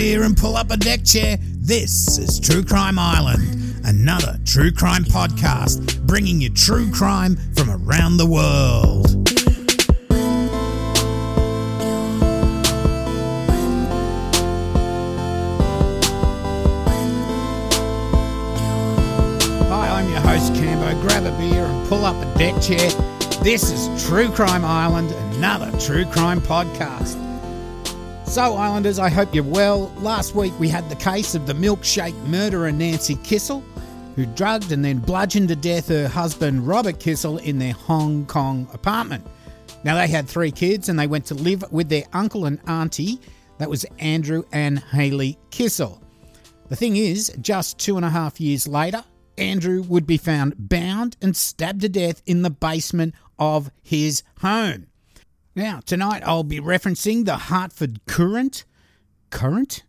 beer and pull up a deck chair. This is True Crime Island, another true crime podcast bringing you true crime from around the world. Hi, I'm your host Cambo. Grab a beer and pull up a deck chair. This is True Crime Island, another true crime podcast. So, Islanders, I hope you're well. Last week we had the case of the milkshake murderer Nancy Kissel, who drugged and then bludgeoned to death her husband Robert Kissel in their Hong Kong apartment. Now, they had three kids and they went to live with their uncle and auntie. That was Andrew and Haley Kissel. The thing is, just two and a half years later, Andrew would be found bound and stabbed to death in the basement of his home. Now, tonight I'll be referencing the Hartford Courant, Current,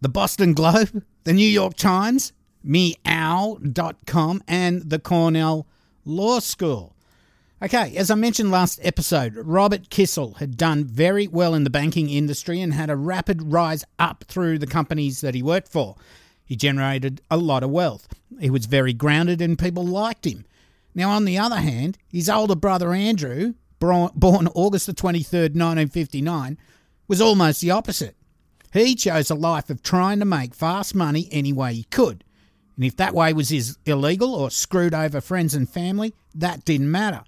the Boston Globe, the New York Times, meow.com, and the Cornell Law School. Okay, as I mentioned last episode, Robert Kissel had done very well in the banking industry and had a rapid rise up through the companies that he worked for. He generated a lot of wealth. He was very grounded and people liked him. Now, on the other hand, his older brother Andrew, born August the 23rd, 1959, was almost the opposite. He chose a life of trying to make fast money any way he could. And if that way was his illegal or screwed over friends and family, that didn't matter.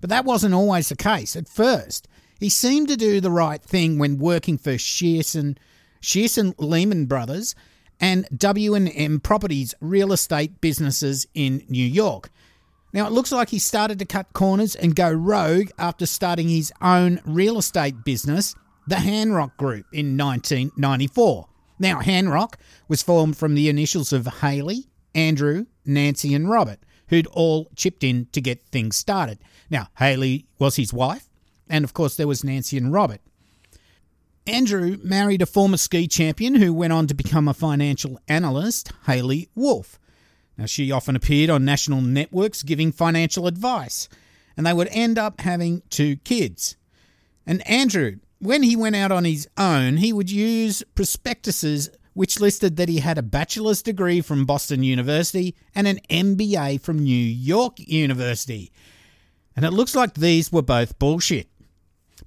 But that wasn't always the case at first. He seemed to do the right thing when working for Shearson, Shearson Lehman Brothers and W&M Properties real estate businesses in New York. Now, it looks like he started to cut corners and go rogue after starting his own real estate business, the Hanrock Group, in 1994. Now, Hanrock was formed from the initials of Haley, Andrew, Nancy, and Robert, who'd all chipped in to get things started. Now, Haley was his wife, and of course, there was Nancy and Robert. Andrew married a former ski champion who went on to become a financial analyst, Haley Wolff. Now, she often appeared on national networks giving financial advice, and they would end up having two kids. And Andrew, when he went out on his own, he would use prospectuses which listed that he had a bachelor's degree from Boston University and an MBA from New York University. And it looks like these were both bullshit.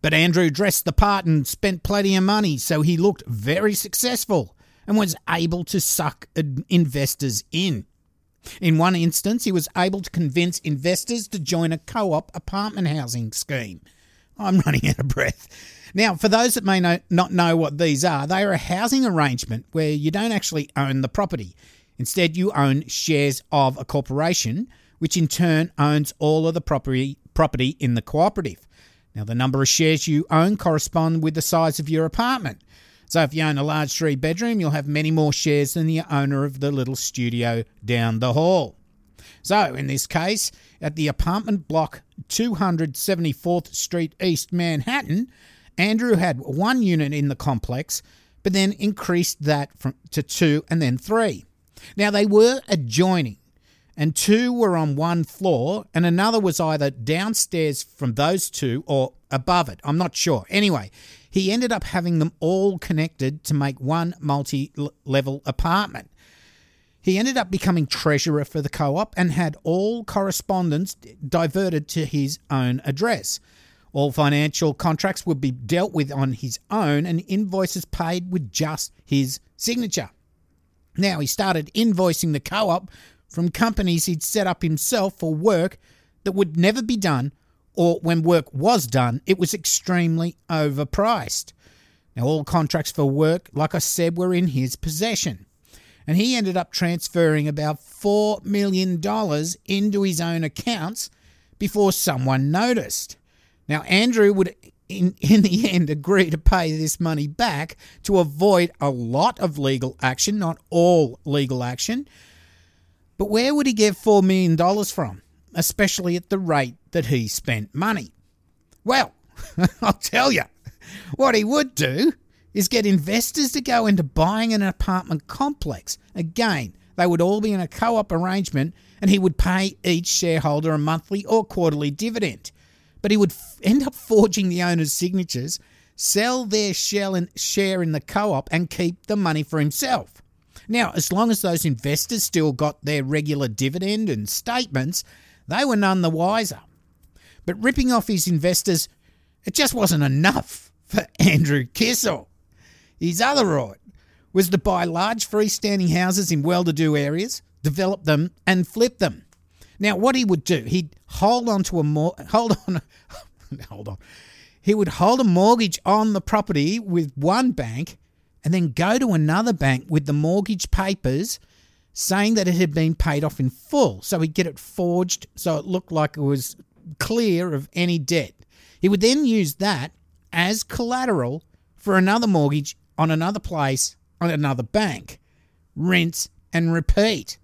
But Andrew dressed the part and spent plenty of money, so he looked very successful and was able to suck investors in. In one instance, he was able to convince investors to join a co op apartment housing scheme. I'm running out of breath. Now, for those that may not know what these are, they are a housing arrangement where you don't actually own the property. Instead, you own shares of a corporation, which in turn owns all of the property, property in the cooperative. Now, the number of shares you own correspond with the size of your apartment. So, if you own a large three bedroom, you'll have many more shares than the owner of the little studio down the hall. So, in this case, at the apartment block 274th Street East, Manhattan, Andrew had one unit in the complex, but then increased that from, to two and then three. Now, they were adjoining, and two were on one floor, and another was either downstairs from those two or above it. I'm not sure. Anyway, he ended up having them all connected to make one multi level apartment. He ended up becoming treasurer for the co op and had all correspondence diverted to his own address. All financial contracts would be dealt with on his own and invoices paid with just his signature. Now, he started invoicing the co op from companies he'd set up himself for work that would never be done, or when work was done, it was extremely overpriced. Now, all contracts for work, like I said, were in his possession. And he ended up transferring about $4 million into his own accounts before someone noticed. Now, Andrew would, in, in the end, agree to pay this money back to avoid a lot of legal action, not all legal action. But where would he get $4 million from, especially at the rate that he spent money? Well, I'll tell you, what he would do is get investors to go into buying an apartment complex. Again, they would all be in a co op arrangement and he would pay each shareholder a monthly or quarterly dividend. But he would f- end up forging the owner's signatures sell their share in the co op and keep the money for himself. Now, as long as those investors still got their regular dividend and statements, they were none the wiser. But ripping off his investors, it just wasn't enough for Andrew Kissel. His other right was to buy large freestanding houses in well to do areas, develop them, and flip them. Now, what he would do, he'd hold on to a more hold on, hold on. He would hold a mortgage on the property with one bank and then go to another bank with the mortgage papers saying that it had been paid off in full. So he'd get it forged so it looked like it was clear of any debt. He would then use that as collateral for another mortgage on another place on another bank. Rinse and repeat.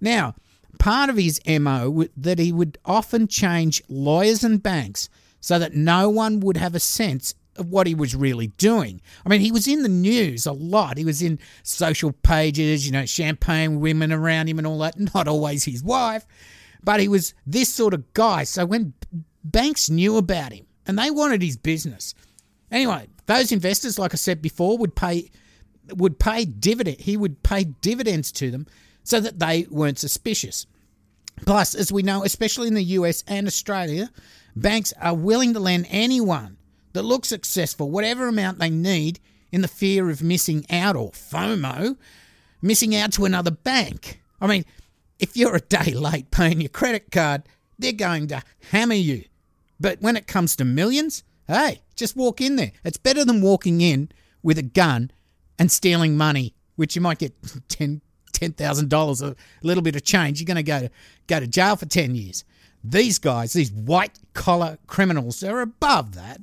Now, part of his MO that he would often change lawyers and banks so that no one would have a sense what he was really doing. I mean, he was in the news a lot. He was in social pages, you know, champagne women around him and all that. Not always his wife, but he was this sort of guy. So when banks knew about him and they wanted his business, anyway, those investors, like I said before, would pay would pay dividend. He would pay dividends to them so that they weren't suspicious. Plus, as we know, especially in the US and Australia, banks are willing to lend anyone that look successful whatever amount they need in the fear of missing out or FOMO, missing out to another bank. I mean, if you're a day late paying your credit card, they're going to hammer you. But when it comes to millions, hey, just walk in there. It's better than walking in with a gun and stealing money, which you might get 10 $10,000 a little bit of change, you're going to go to go to jail for 10 years. These guys, these white collar criminals, are above that.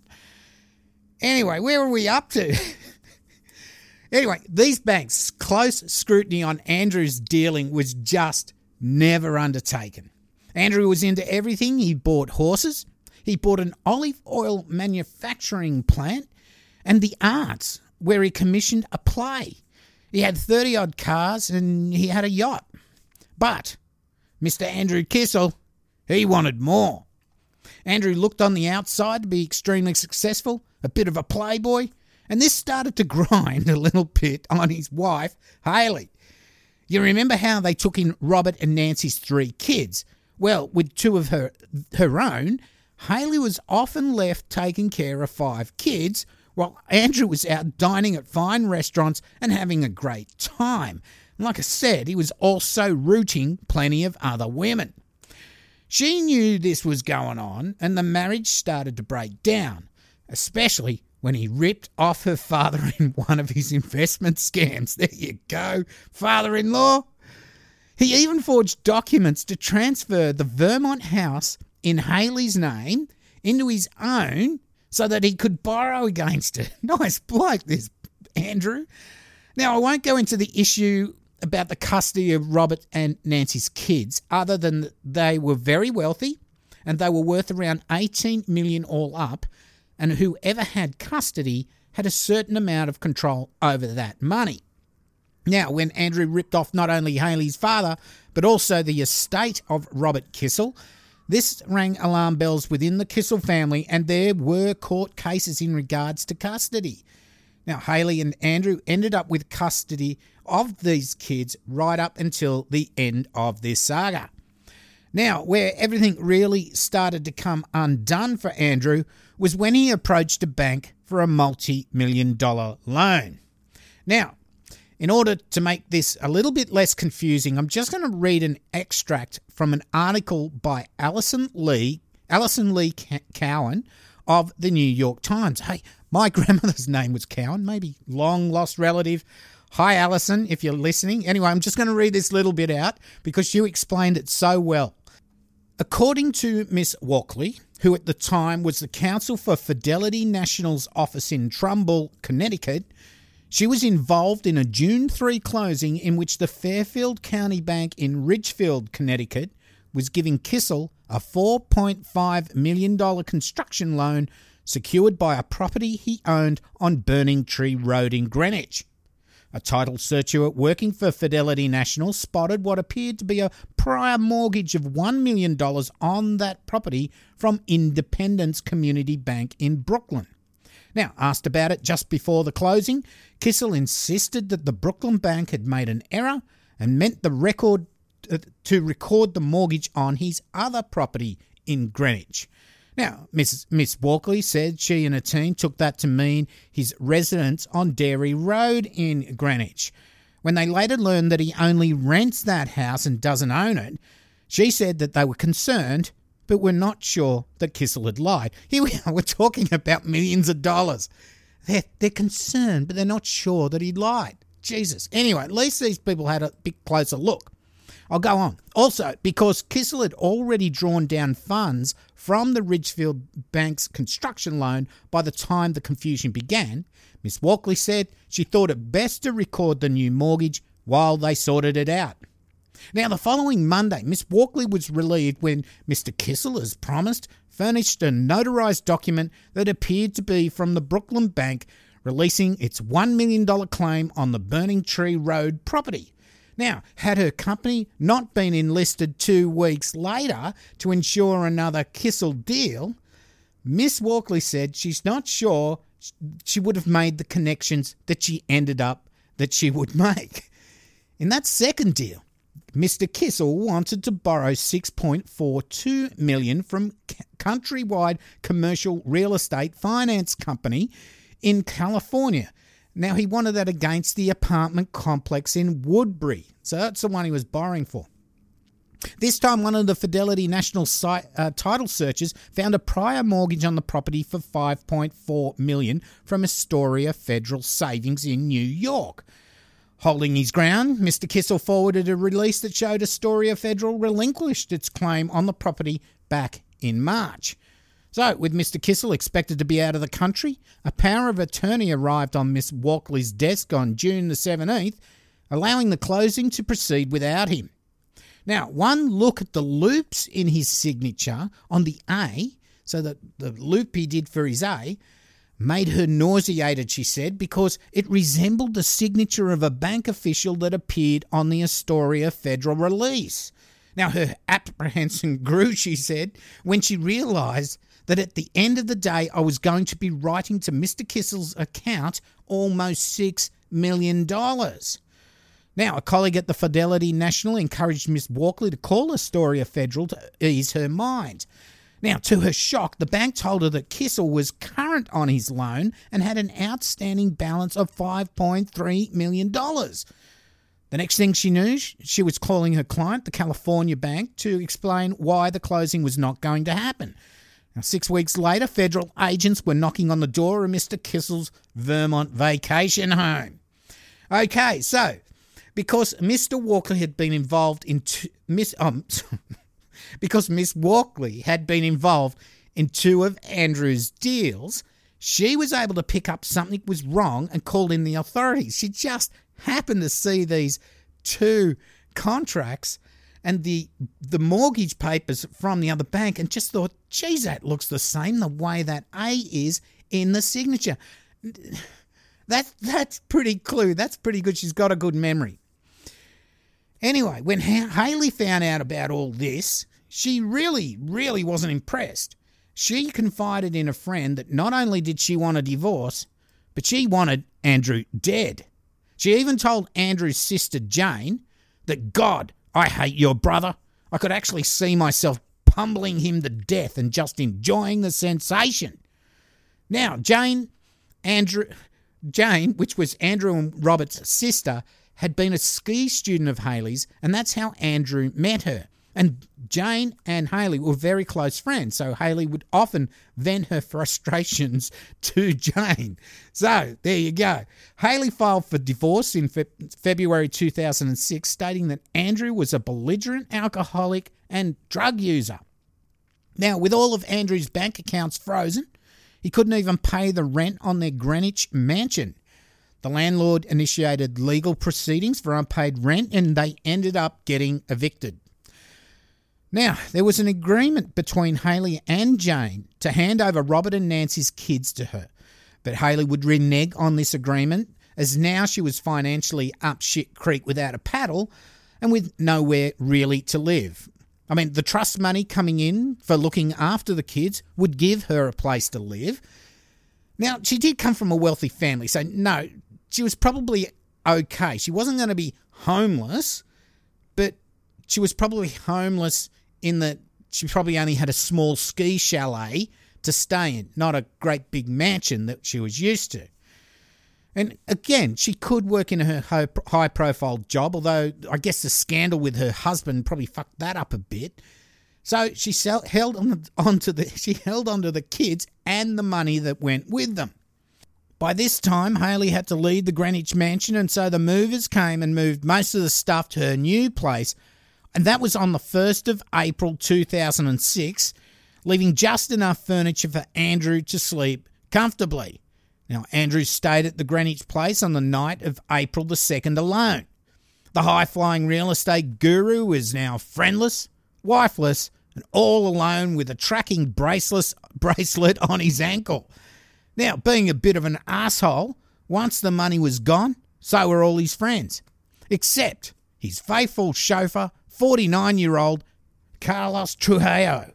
Anyway, where are we up to? anyway, these banks' close scrutiny on Andrew's dealing was just never undertaken. Andrew was into everything. He bought horses, he bought an olive oil manufacturing plant, and the arts, where he commissioned a play. He had 30 odd cars and he had a yacht. But Mr. Andrew Kissel, he wanted more. Andrew looked on the outside to be extremely successful, a bit of a playboy, and this started to grind a little bit on his wife, Haley. You remember how they took in Robert and Nancy's three kids? Well, with two of her her own, Haley was often left taking care of five kids while Andrew was out dining at fine restaurants and having a great time. And like I said, he was also rooting plenty of other women. She knew this was going on, and the marriage started to break down, especially when he ripped off her father in one of his investment scams. There you go, father in law. He even forged documents to transfer the Vermont house in Haley's name into his own so that he could borrow against it. Nice bloke, this Andrew. Now, I won't go into the issue about the custody of Robert and Nancy's kids, other than they were very wealthy and they were worth around 18 million all up, and whoever had custody had a certain amount of control over that money. Now, when Andrew ripped off not only Haley's father, but also the estate of Robert Kissel, this rang alarm bells within the Kissel family, and there were court cases in regards to custody. Now, Haley and Andrew ended up with custody of these kids right up until the end of this saga. Now, where everything really started to come undone for Andrew was when he approached a bank for a multi million dollar loan. Now, in order to make this a little bit less confusing, I'm just going to read an extract from an article by Alison Leigh, Alison Leigh Cowan of the New York Times. Hey, my grandmother's name was Cowan, maybe long lost relative. Hi, Alison, if you're listening. Anyway, I'm just going to read this little bit out because you explained it so well. According to Miss Walkley, who at the time was the counsel for Fidelity National's office in Trumbull, Connecticut, she was involved in a June 3 closing in which the Fairfield County Bank in Ridgefield, Connecticut, was giving Kissel a $4.5 million construction loan secured by a property he owned on Burning Tree Road in Greenwich. A title searcher working for Fidelity National spotted what appeared to be a prior mortgage of $1 million on that property from Independence Community Bank in Brooklyn. Now, asked about it just before the closing, Kissel insisted that the Brooklyn Bank had made an error and meant the record uh, to record the mortgage on his other property in Greenwich. Now, Mrs. Miss Walkley said she and her team took that to mean his residence on Dairy Road in Greenwich. When they later learned that he only rents that house and doesn't own it, she said that they were concerned, but were not sure that Kissel had lied. Here we are, we're talking about millions of dollars. They're, they're concerned, but they're not sure that he lied. Jesus. Anyway, at least these people had a bit closer look. I'll go on. Also, because Kissel had already drawn down funds from the Ridgefield Bank's construction loan by the time the confusion began, Miss Walkley said she thought it best to record the new mortgage while they sorted it out. Now, the following Monday, Miss Walkley was relieved when Mr. Kissel, as promised, furnished a notarized document that appeared to be from the Brooklyn Bank releasing its $1 million claim on the Burning Tree Road property. Now, had her company not been enlisted two weeks later to ensure another Kissel deal, Miss Walkley said she's not sure she would have made the connections that she ended up that she would make. In that second deal, Mr. Kissel wanted to borrow 6.42 million from Countrywide Commercial Real Estate Finance Company in California. Now he wanted that against the apartment complex in Woodbury. So that's the one he was borrowing for. This time, one of the Fidelity National site, uh, title searches found a prior mortgage on the property for 5.4 million from Astoria Federal Savings in New York. Holding his ground, Mr. Kissel forwarded a release that showed Astoria Federal relinquished its claim on the property back in March. So, with Mr. Kissel expected to be out of the country, a power of attorney arrived on Miss Walkley's desk on June the 17th, allowing the closing to proceed without him. Now, one look at the loops in his signature on the A, so that the loop he did for his A, made her nauseated, she said, because it resembled the signature of a bank official that appeared on the Astoria federal release. Now, her apprehension grew, she said, when she realised that at the end of the day I was going to be writing to Mr. Kissel's account almost $6 million. Now, a colleague at the Fidelity National encouraged Miss Walkley to call Astoria Federal to ease her mind. Now, to her shock, the bank told her that Kissel was current on his loan and had an outstanding balance of $5.3 million. The next thing she knew, she was calling her client, the California Bank, to explain why the closing was not going to happen. Now, six weeks later, federal agents were knocking on the door of Mr. Kissel's Vermont vacation home. Okay, so because Mr. Walker had been involved in two, Miss um, because Miss Walkley had been involved in two of Andrew's deals, she was able to pick up something was wrong and called in the authorities. She just happened to see these two contracts and the the mortgage papers from the other bank and just thought, geez, that looks the same the way that A is in the signature. That that's pretty clue. That's pretty good. She's got a good memory. Anyway, when Haley found out about all this, she really, really wasn't impressed. She confided in a friend that not only did she want a divorce, but she wanted Andrew dead. She even told Andrew's sister Jane that, God, I hate your brother. I could actually see myself pummeling him to death and just enjoying the sensation. Now, Jane, Andrew, Jane, which was Andrew and Robert's sister, had been a ski student of Haley's, and that's how Andrew met her. And Jane and Haley were very close friends, so Haley would often vent her frustrations to Jane. So there you go. Haley filed for divorce in fe- February 2006, stating that Andrew was a belligerent alcoholic and drug user. Now, with all of Andrew's bank accounts frozen, he couldn't even pay the rent on their Greenwich mansion. The landlord initiated legal proceedings for unpaid rent and they ended up getting evicted. Now, there was an agreement between Haley and Jane to hand over Robert and Nancy's kids to her, but Haley would renege on this agreement as now she was financially up shit creek without a paddle and with nowhere really to live. I mean, the trust money coming in for looking after the kids would give her a place to live. Now, she did come from a wealthy family, so no, she was probably okay. She wasn't going to be homeless, but she was probably homeless in that she probably only had a small ski chalet to stay in, not a great big mansion that she was used to. And again, she could work in her high profile job, although I guess the scandal with her husband probably fucked that up a bit. So she held on onto the she held onto the kids and the money that went with them. By this time, Haley had to leave the Greenwich mansion, and so the movers came and moved most of the stuff to her new place, and that was on the 1st of April 2006, leaving just enough furniture for Andrew to sleep comfortably. Now, Andrew stayed at the Greenwich place on the night of April the 2nd alone. The high flying real estate guru is now friendless, wifeless, and all alone with a tracking bracelet, bracelet on his ankle. Now, being a bit of an asshole, once the money was gone, so were all his friends, except his faithful chauffeur, 49 year old Carlos Trujillo.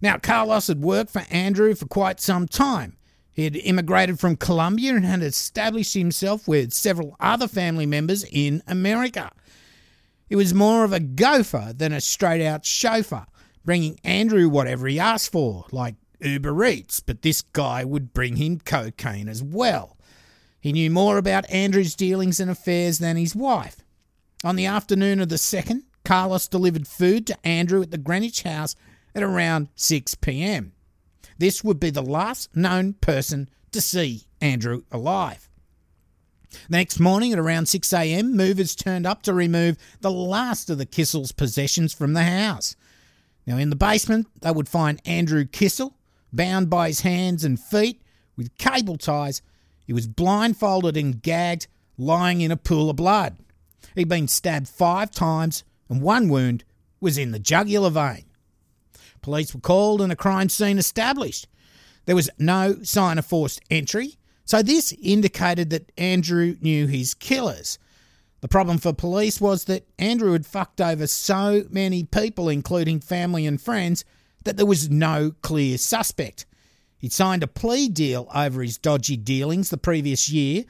Now, Carlos had worked for Andrew for quite some time he had immigrated from Colombia and had established himself with several other family members in America. He was more of a gopher than a straight out chauffeur, bringing Andrew whatever he asked for, like Uber Eats, but this guy would bring him cocaine as well. He knew more about Andrew's dealings and affairs than his wife. On the afternoon of the second, Carlos delivered food to Andrew at the Greenwich house at around 6 pm. This would be the last known person to see Andrew alive. The next morning at around 6am, movers turned up to remove the last of the Kissel's possessions from the house. Now, in the basement, they would find Andrew Kissel, bound by his hands and feet with cable ties. He was blindfolded and gagged, lying in a pool of blood. He'd been stabbed five times, and one wound was in the jugular vein. Police were called and a crime scene established. There was no sign of forced entry, so this indicated that Andrew knew his killers. The problem for police was that Andrew had fucked over so many people, including family and friends, that there was no clear suspect. He'd signed a plea deal over his dodgy dealings the previous year,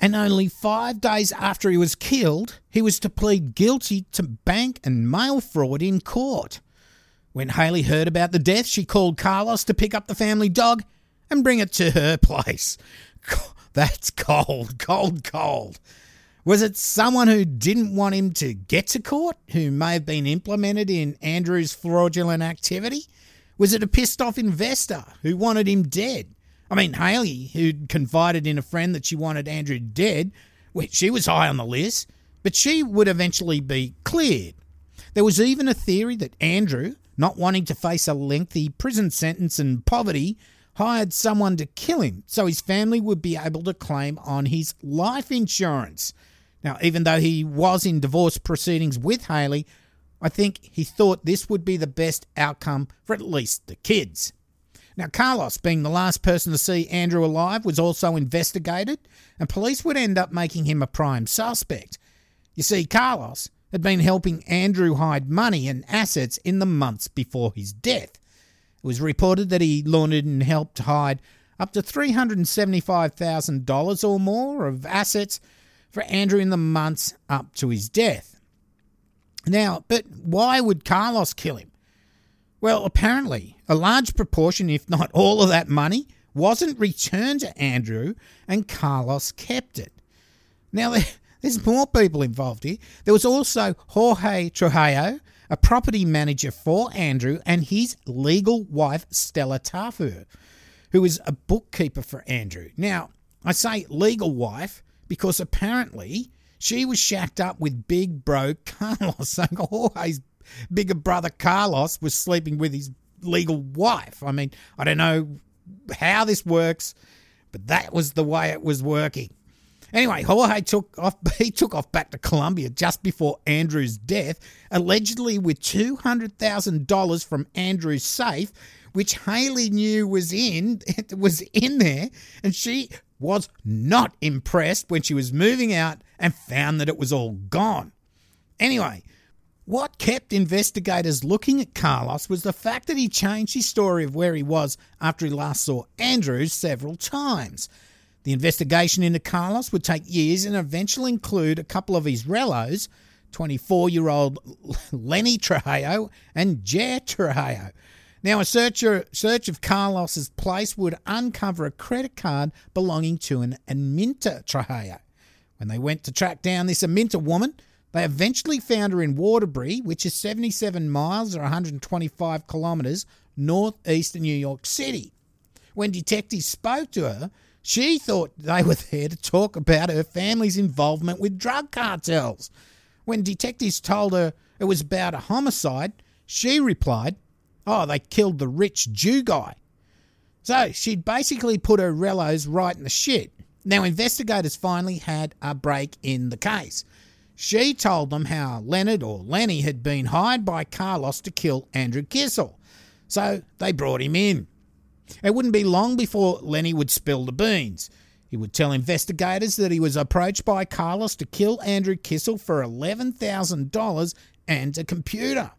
and only five days after he was killed, he was to plead guilty to bank and mail fraud in court. When Haley heard about the death, she called Carlos to pick up the family dog and bring it to her place. That's cold, cold, cold. Was it someone who didn't want him to get to court, who may have been implemented in Andrew's fraudulent activity? Was it a pissed off investor who wanted him dead? I mean, Haley, who'd confided in a friend that she wanted Andrew dead, she was high on the list, but she would eventually be cleared. There was even a theory that Andrew, not wanting to face a lengthy prison sentence and poverty, hired someone to kill him so his family would be able to claim on his life insurance. Now, even though he was in divorce proceedings with Haley, I think he thought this would be the best outcome for at least the kids. Now, Carlos, being the last person to see Andrew alive, was also investigated, and police would end up making him a prime suspect. You see, Carlos had been helping Andrew hide money and assets in the months before his death. It was reported that he laundered and helped hide up to $375,000 or more of assets for Andrew in the months up to his death. Now, but why would Carlos kill him? Well, apparently, a large proportion, if not all of that money, wasn't returned to Andrew, and Carlos kept it. Now, there's more people involved here. There was also Jorge Trujillo, a property manager for Andrew, and his legal wife, Stella Tafu, who was a bookkeeper for Andrew. Now, I say legal wife because apparently she was shacked up with big bro Carlos. So Jorge's bigger brother Carlos was sleeping with his legal wife. I mean, I don't know how this works, but that was the way it was working. Anyway, Jorge took off. He took off back to Colombia just before Andrew's death, allegedly with two hundred thousand dollars from Andrew's safe, which Haley knew was in was in there, and she was not impressed when she was moving out and found that it was all gone. Anyway, What kept investigators looking at Carlos was the fact that he changed his story of where he was after he last saw Andrews several times. The investigation into Carlos would take years and eventually include a couple of his relos, 24 year old Lenny Trujillo and Jer Trujillo. Now, a search, uh, search of Carlos's place would uncover a credit card belonging to an Aminta Trujillo. When they went to track down this Aminta woman, they eventually found her in Waterbury, which is 77 miles or 125 kilometres northeast of New York City. When detectives spoke to her, she thought they were there to talk about her family's involvement with drug cartels. When detectives told her it was about a homicide, she replied, Oh, they killed the rich Jew guy. So she'd basically put her relos right in the shit. Now, investigators finally had a break in the case. She told them how Leonard or Lenny had been hired by Carlos to kill Andrew Kissel. So they brought him in. It wouldn't be long before Lenny would spill the beans. He would tell investigators that he was approached by Carlos to kill Andrew Kissel for $11,000 and a computer.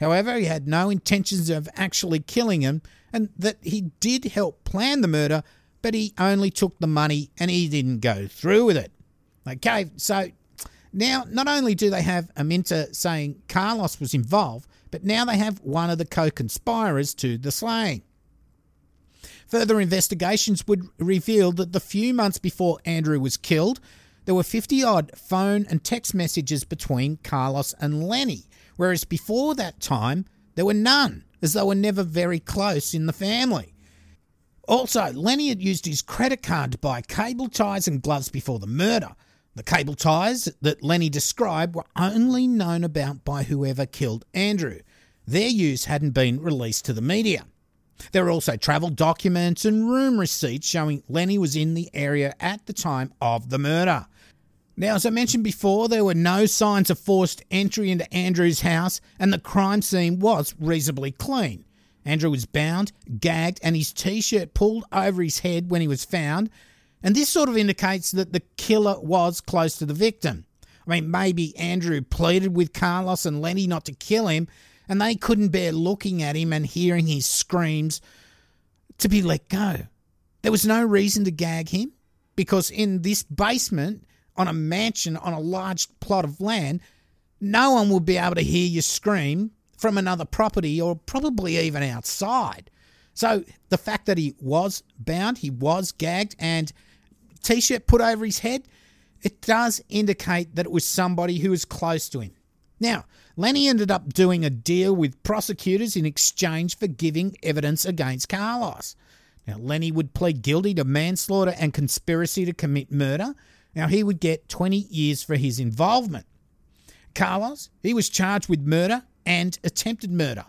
However, he had no intentions of actually killing him and that he did help plan the murder, but he only took the money and he didn't go through with it. Okay, so now, not only do they have a Aminta saying Carlos was involved, but now they have one of the co conspirators to the slaying. Further investigations would reveal that the few months before Andrew was killed, there were 50 odd phone and text messages between Carlos and Lenny, whereas before that time, there were none, as they were never very close in the family. Also, Lenny had used his credit card to buy cable ties and gloves before the murder, the cable ties that Lenny described were only known about by whoever killed Andrew. Their use hadn't been released to the media. There were also travel documents and room receipts showing Lenny was in the area at the time of the murder. Now, as I mentioned before, there were no signs of forced entry into Andrew's house, and the crime scene was reasonably clean. Andrew was bound, gagged, and his t shirt pulled over his head when he was found, and this sort of indicates that the killer was close to the victim. I mean, maybe Andrew pleaded with Carlos and Lenny not to kill him, and they couldn't bear looking at him and hearing his screams to be let go. There was no reason to gag him because in this basement, on a mansion, on a large plot of land, no one would be able to hear you scream from another property or probably even outside. So the fact that he was bound, he was gagged, and t shirt put over his head, it does indicate that it was somebody who was close to him. Now, Lenny ended up doing a deal with prosecutors in exchange for giving evidence against Carlos. Now, Lenny would plead guilty to manslaughter and conspiracy to commit murder. Now, he would get 20 years for his involvement. Carlos, he was charged with murder and attempted murder.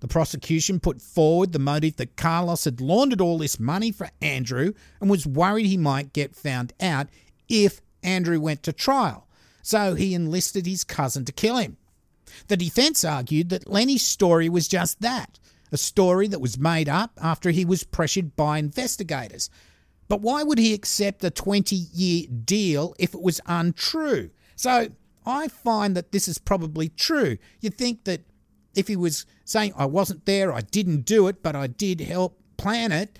The prosecution put forward the motive that Carlos had laundered all this money for Andrew and was worried he might get found out if Andrew went to trial, so he enlisted his cousin to kill him. The defence argued that Lenny's story was just that a story that was made up after he was pressured by investigators. But why would he accept a 20 year deal if it was untrue? So I find that this is probably true. You'd think that if he was saying, I wasn't there, I didn't do it, but I did help plan it,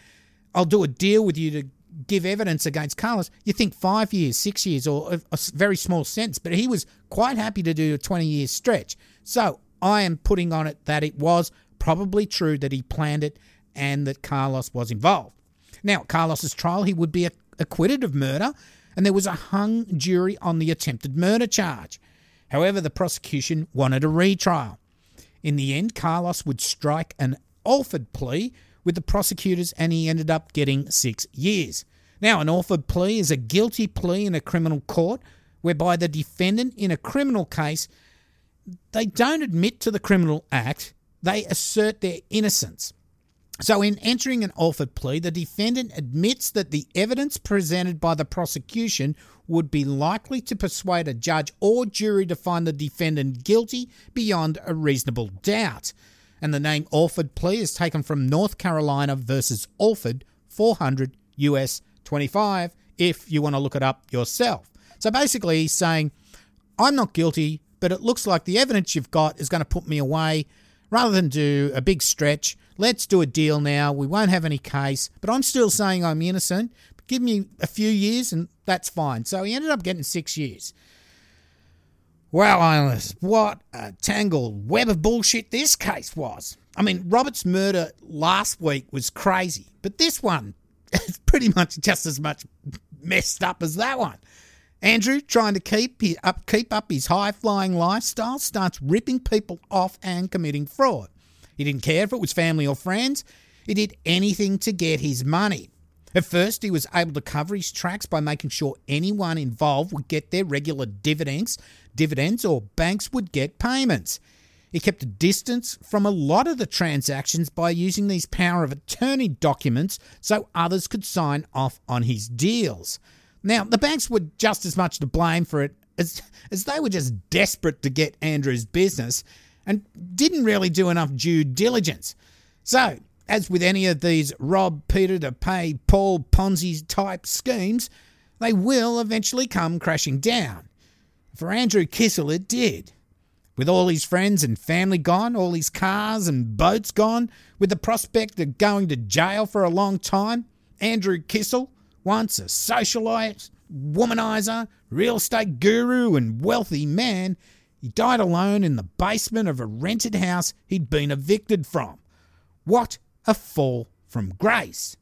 I'll do a deal with you to give evidence against Carlos, you think five years, six years, or a, very small sentence. But he was quite happy to do a 20 year stretch. So I am putting on it that it was probably true that he planned it and that Carlos was involved. Now, at Carlos's trial, he would be acquitted of murder, and there was a hung jury on the attempted murder charge. However, the prosecution wanted a retrial. In the end, Carlos would strike an Alford plea with the prosecutors and he ended up getting six years. Now, an Alford plea is a guilty plea in a criminal court whereby the defendant in a criminal case they don't admit to the criminal act, they assert their innocence. So, in entering an Alford plea, the defendant admits that the evidence presented by the prosecution would be likely to persuade a judge or jury to find the defendant guilty beyond a reasonable doubt. And the name Alford plea is taken from North Carolina versus Alford 400 US 25 if you want to look it up yourself. So basically, he's saying, I'm not guilty, but it looks like the evidence you've got is going to put me away. Rather than do a big stretch, let's do a deal now. We won't have any case, but I'm still saying I'm innocent. Give me a few years and that's fine. So he ended up getting six years. Wow, Islanders, what a tangled web of bullshit this case was. I mean, Robert's murder last week was crazy, but this one is pretty much just as much messed up as that one. Andrew, trying to keep up, keep up his high flying lifestyle, starts ripping people off and committing fraud. He didn't care if it was family or friends, he did anything to get his money. At first, he was able to cover his tracks by making sure anyone involved would get their regular dividends, dividends or banks would get payments. He kept a distance from a lot of the transactions by using these power of attorney documents so others could sign off on his deals. Now, the banks were just as much to blame for it as, as they were just desperate to get Andrew's business and didn't really do enough due diligence. So, as with any of these rob Peter to pay Paul Ponzi type schemes, they will eventually come crashing down. For Andrew Kissel, it did. With all his friends and family gone, all his cars and boats gone, with the prospect of going to jail for a long time, Andrew Kissel, once a socialite, womanizer, real estate guru, and wealthy man, he died alone in the basement of a rented house he'd been evicted from. What a fall from grace.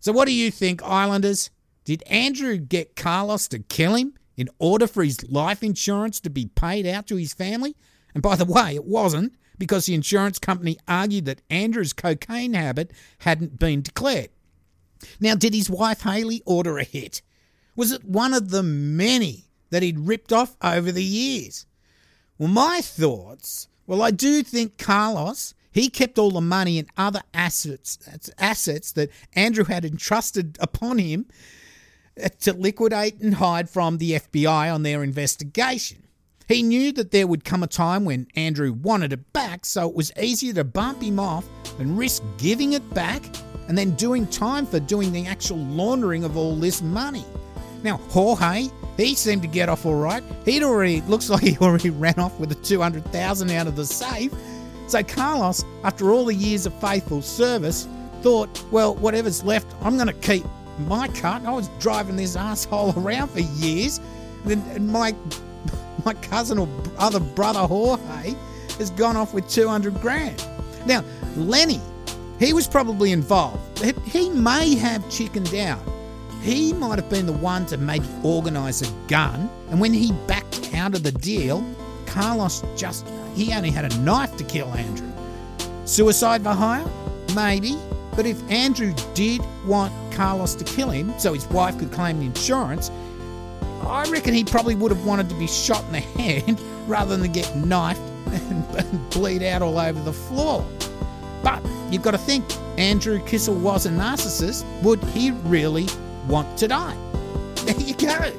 So, what do you think, Islanders? Did Andrew get Carlos to kill him in order for his life insurance to be paid out to his family? And by the way, it wasn't because the insurance company argued that Andrew's cocaine habit hadn't been declared. Now, did his wife Haley order a hit? Was it one of the many that he'd ripped off over the years? Well, my thoughts, well, I do think Carlos he kept all the money and other assets assets that Andrew had entrusted upon him to liquidate and hide from the FBI on their investigation. He knew that there would come a time when Andrew wanted it back, so it was easier to bump him off than risk giving it back and then doing time for doing the actual laundering of all this money. Now, Jorge, he seemed to get off all right. He'd already, looks like he already ran off with the 200,000 out of the safe so Carlos, after all the years of faithful service, thought, well, whatever's left, I'm going to keep my cut. I was driving this asshole around for years, and my my cousin or other brother Jorge has gone off with 200 grand. Now, Lenny, he was probably involved. He may have chickened out. He might have been the one to maybe organise a gun, and when he backed out of the deal, Carlos just he only had a knife to kill Andrew. Suicide for hire? Maybe. But if Andrew did want Carlos to kill him so his wife could claim the insurance, I reckon he probably would have wanted to be shot in the head rather than get knifed and bleed out all over the floor. But you've got to think Andrew Kissel was a narcissist. Would he really want to die? There you go.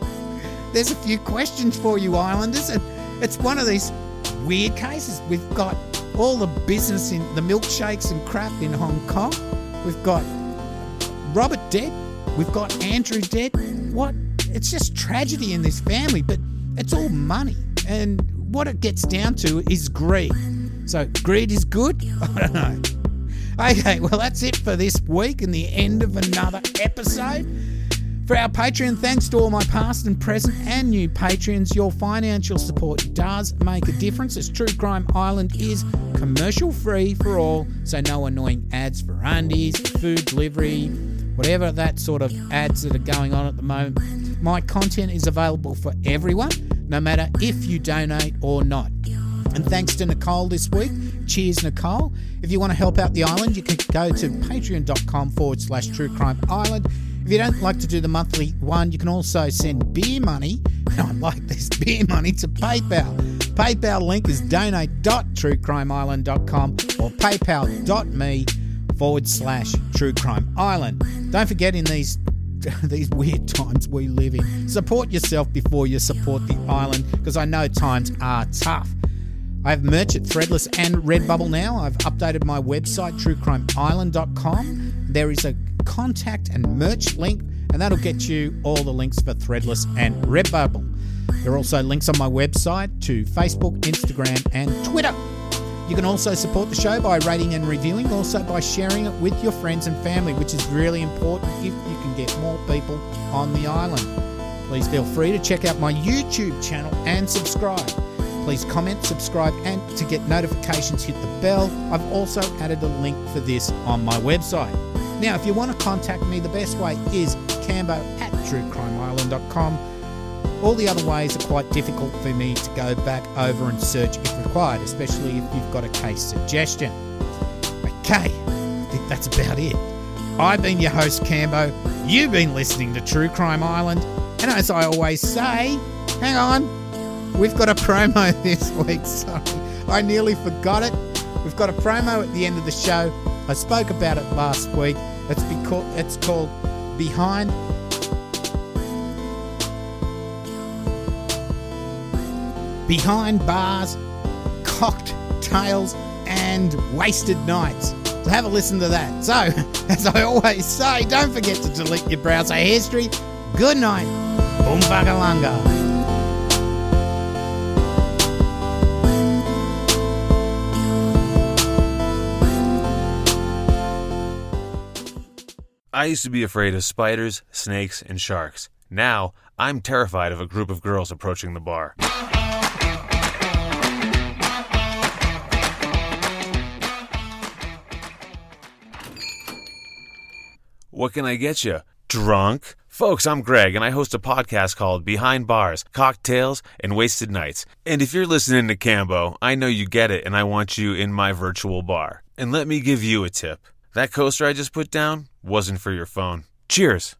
There's a few questions for you, Islanders, and it's one of these weird cases. We've got all the business in the milkshakes and crap in Hong Kong. We've got Robert dead. We've got Andrew dead. What? It's just tragedy in this family, but it's all money. And what it gets down to is greed. So, greed is good? I don't know. Okay, well, that's it for this week and the end of another episode. For our Patreon, thanks to all my past and present and new Patreons, your financial support does make a difference as True Crime Island is commercial free for all, so no annoying ads for undies, food delivery, whatever that sort of ads that are going on at the moment. My content is available for everyone, no matter if you donate or not. And thanks to Nicole this week. Cheers, Nicole. If you want to help out the island, you can go to patreon.com forward slash true crime island if you don't like to do the monthly one, you can also send beer money. I like this beer money to PayPal. PayPal link is donate.truecrimeisland.com or paypal.me forward slash true crime island. Don't forget in these these weird times we live in, support yourself before you support the island because I know times are tough. I have merch at Threadless and Redbubble now. I've updated my website, truecrimeisland.com. There is a contact and merch link, and that'll get you all the links for Threadless and Redbubble. There are also links on my website to Facebook, Instagram, and Twitter. You can also support the show by rating and reviewing, also by sharing it with your friends and family, which is really important if you can get more people on the island. Please feel free to check out my YouTube channel and subscribe. Please comment, subscribe, and to get notifications, hit the bell. I've also added a link for this on my website. Now, if you want to contact me, the best way is cambo at truecrimeisland.com. All the other ways are quite difficult for me to go back over and search if required, especially if you've got a case suggestion. Okay, I think that's about it. I've been your host, Cambo. You've been listening to True Crime Island. And as I always say, hang on, we've got a promo this week. Sorry, I nearly forgot it. We've got a promo at the end of the show. I spoke about it last week. It's, because, it's called Behind Behind Bars, Cocktails, and Wasted Nights. So have a listen to that. So, as I always say, don't forget to delete your browser history. Good night. Boom bagalanga. I used to be afraid of spiders, snakes, and sharks. Now, I'm terrified of a group of girls approaching the bar. What can I get you? Drunk? Folks, I'm Greg, and I host a podcast called Behind Bars, Cocktails, and Wasted Nights. And if you're listening to Cambo, I know you get it, and I want you in my virtual bar. And let me give you a tip that coaster I just put down wasn't for your phone. Cheers!